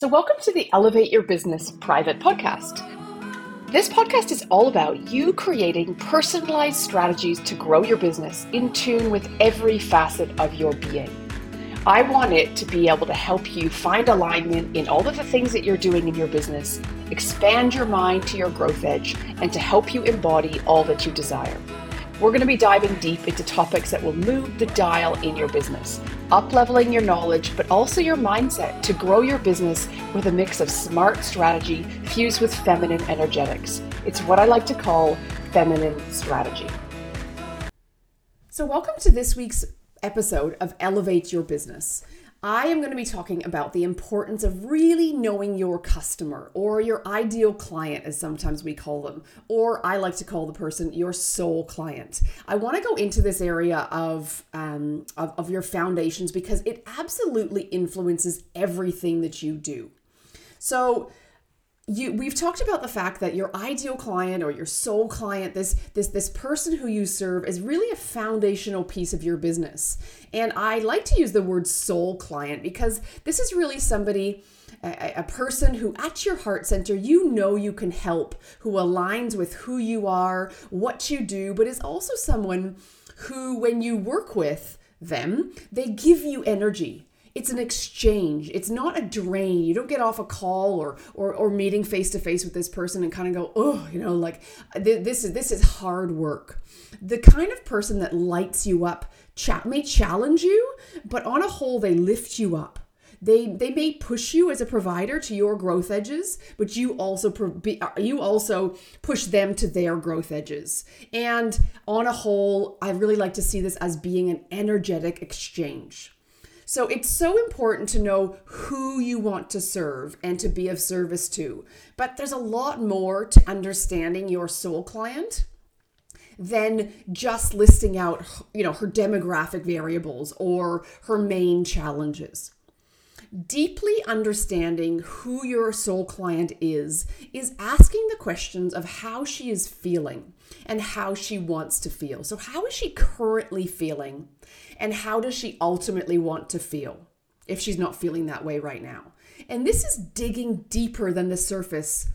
So, welcome to the Elevate Your Business private podcast. This podcast is all about you creating personalized strategies to grow your business in tune with every facet of your being. I want it to be able to help you find alignment in all of the things that you're doing in your business, expand your mind to your growth edge, and to help you embody all that you desire. We're going to be diving deep into topics that will move the dial in your business, upleveling your knowledge, but also your mindset to grow your business with a mix of smart strategy fused with feminine energetics. It's what I like to call feminine strategy. So, welcome to this week's episode of Elevate Your Business. I am going to be talking about the importance of really knowing your customer or your ideal client, as sometimes we call them, or I like to call the person your soul client. I want to go into this area of, um, of, of your foundations because it absolutely influences everything that you do. So, you we've talked about the fact that your ideal client or your soul client this this this person who you serve is really a foundational piece of your business. And i like to use the word soul client because this is really somebody a, a person who at your heart center you know you can help who aligns with who you are what you do but is also someone who when you work with them they give you energy it's an exchange. It's not a drain. You don't get off a call or or, or meeting face to face with this person and kind of go, oh, you know, like this is this is hard work. The kind of person that lights you up may challenge you, but on a whole, they lift you up. They they may push you as a provider to your growth edges, but you also uh, you also push them to their growth edges. And on a whole, I really like to see this as being an energetic exchange. So it's so important to know who you want to serve and to be of service to. But there's a lot more to understanding your soul client than just listing out, you know, her demographic variables or her main challenges. Deeply understanding who your soul client is is asking the questions of how she is feeling and how she wants to feel. So, how is she currently feeling? And how does she ultimately want to feel if she's not feeling that way right now? And this is digging deeper than the surface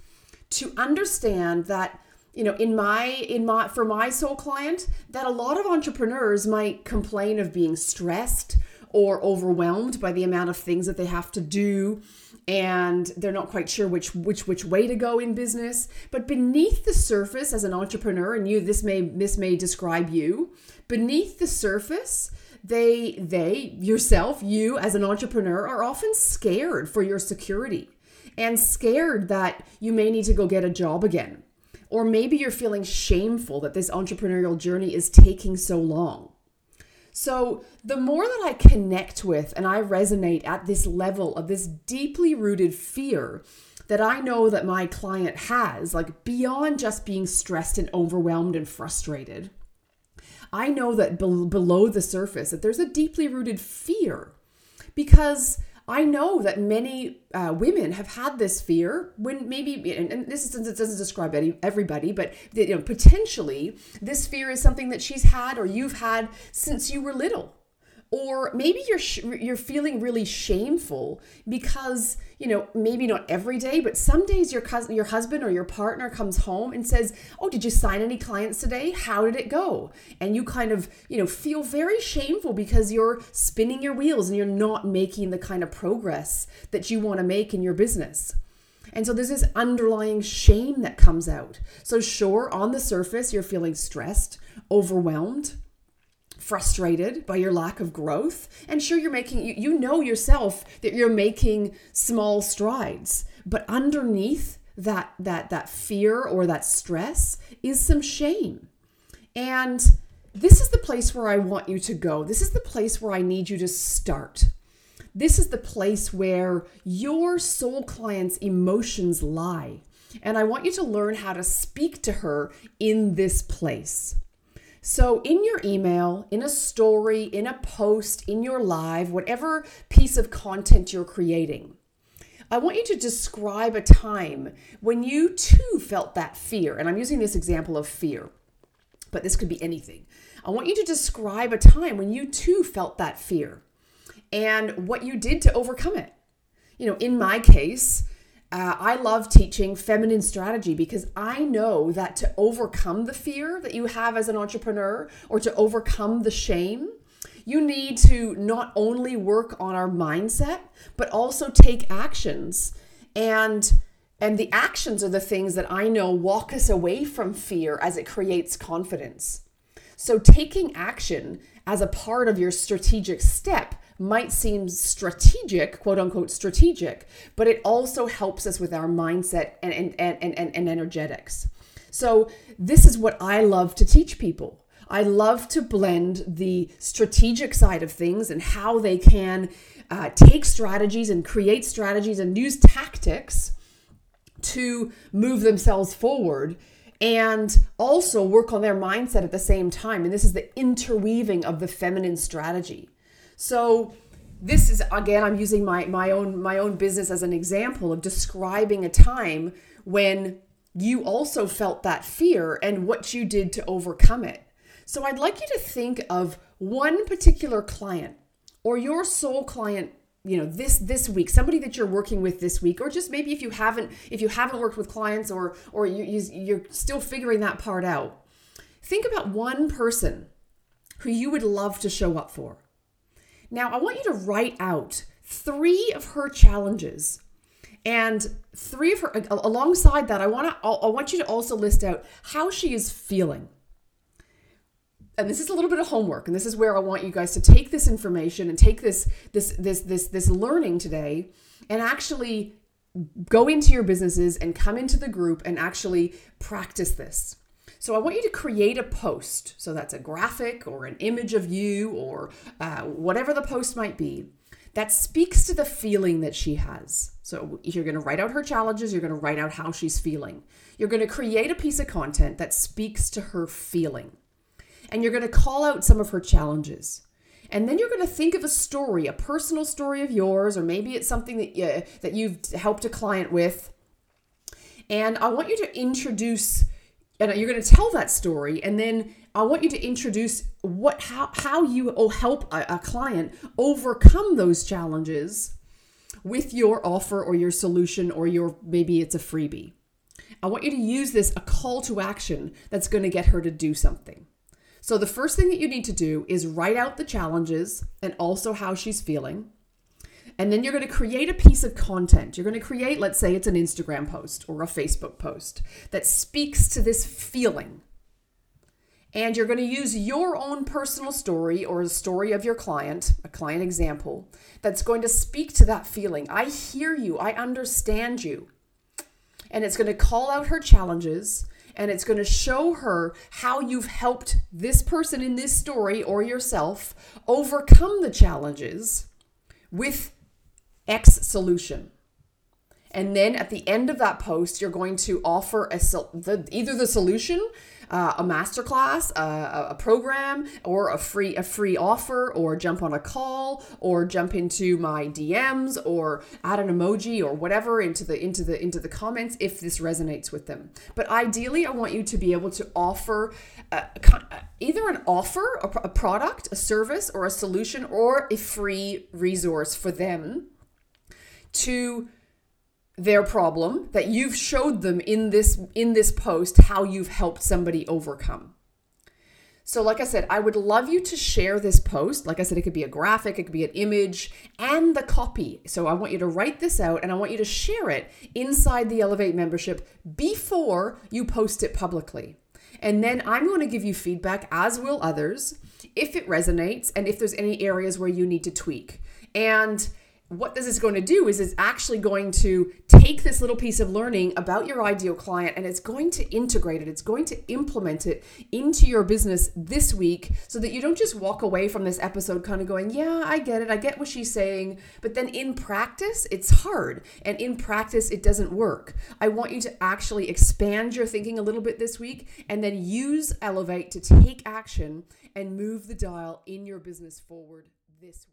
to understand that you know in my in my for my soul client that a lot of entrepreneurs might complain of being stressed or overwhelmed by the amount of things that they have to do and they're not quite sure which which which way to go in business. But beneath the surface as an entrepreneur and you this may this may describe you beneath the surface they they yourself you as an entrepreneur are often scared for your security and scared that you may need to go get a job again. Or maybe you're feeling shameful that this entrepreneurial journey is taking so long so, the more that I connect with and I resonate at this level of this deeply rooted fear that I know that my client has, like beyond just being stressed and overwhelmed and frustrated, I know that be- below the surface that there's a deeply rooted fear. Because I know that many uh, women have had this fear when maybe, and this doesn't describe any, everybody, but you know, potentially this fear is something that she's had or you've had since you were little or maybe you're sh- you're feeling really shameful because you know maybe not every day but some days your cousin your husband or your partner comes home and says oh did you sign any clients today? How did it go? And you kind of you know feel very shameful because you're spinning your wheels and you're not making the kind of progress that you want to make in your business. And so there's this underlying shame that comes out. So, sure, on the surface, you're feeling stressed, overwhelmed, frustrated by your lack of growth. And sure you're making you, you know yourself that you're making small strides but underneath that that that fear or that stress is some shame. And this is the place where I want you to go. This is the place where I need you to start. This is the place where your soul client's emotions lie. And I want you to learn how to speak to her in this place so, in your email, in a story, in a post, in your live, whatever piece of content you're creating, I want you to describe a time when you too felt that fear. And I'm using this example of fear, but this could be anything. I want you to describe a time when you too felt that fear and what you did to overcome it. you know, in my case, uh, I love teaching feminine strategy because I know that to overcome the fear that you have as an entrepreneur or to overcome the shame, you need to not only work on our mindset, but also take actions. And and the actions are the things that I know walk us away from fear as it creates confidence. So taking action as a part of your strategic step might seem strategic, quote unquote strategic, but it also helps us with our mindset and, and, and, and, and energetics. So, this is what I love to teach people. I love to blend the strategic side of things and how they can uh, take strategies and create strategies and use tactics to move themselves forward and also work on their mindset at the same time. And this is the interweaving of the feminine strategy. So this is again I'm using my my own my own business as an example of describing a time when you also felt that fear and what you did to overcome it. So I'd like you to think of one particular client or your soul client you know this this week somebody that you're working with this week or just maybe if you haven't if you haven't worked with clients or or you, you, you're still figuring that part out think about one person who you would love to show up for now, I want you to write out three of her challenges and three of her alongside that I want to I want you to also list out how she is feeling. And this is a little bit of homework and this is where I want you guys to take this information and take this this this this this learning today and actually go into your businesses and come into the group and actually practice this. So I want you to create a post. So that's a graphic or an image of you or uh, whatever the post might be that speaks to the feeling that she has. So you're going to write out her challenges, you're going to write out how she's feeling. You're going to create a piece of content that speaks to her feeling. And you're going to call out some of her challenges. And then you're going to think of a story, a personal story of yours, or maybe it's something that you, that you've helped a client with. And I want you to introduce and you're going to tell that story and then i want you to introduce what how, how you will help a, a client overcome those challenges with your offer or your solution or your maybe it's a freebie. I want you to use this a call to action that's going to get her to do something. So the first thing that you need to do is write out the challenges and also how she's feeling and then you're going to create a piece of content. You're going to create, let's say it's an Instagram post or a Facebook post that speaks to this feeling. And you're going to use your own personal story or the story of your client, a client example, that's going to speak to that feeling. I hear you, I understand you. And it's going to call out her challenges and it's going to show her how you've helped this person in this story or yourself overcome the challenges with X solution. And then at the end of that post, you're going to offer a, the, either the solution, uh, a masterclass, uh, a program, or a free a free offer, or jump on a call, or jump into my DMs, or add an emoji or whatever into the into the into the comments if this resonates with them. But ideally, I want you to be able to offer uh, either an offer, a product, a service, or a solution, or a free resource for them to their problem that you've showed them in this in this post how you've helped somebody overcome. So like I said, I would love you to share this post. Like I said, it could be a graphic, it could be an image and the copy. So I want you to write this out and I want you to share it inside the Elevate membership before you post it publicly. And then I'm going to give you feedback as will others if it resonates and if there's any areas where you need to tweak. And what this is going to do is it's actually going to take this little piece of learning about your ideal client and it's going to integrate it. It's going to implement it into your business this week so that you don't just walk away from this episode kind of going, Yeah, I get it. I get what she's saying. But then in practice, it's hard. And in practice, it doesn't work. I want you to actually expand your thinking a little bit this week and then use Elevate to take action and move the dial in your business forward this week.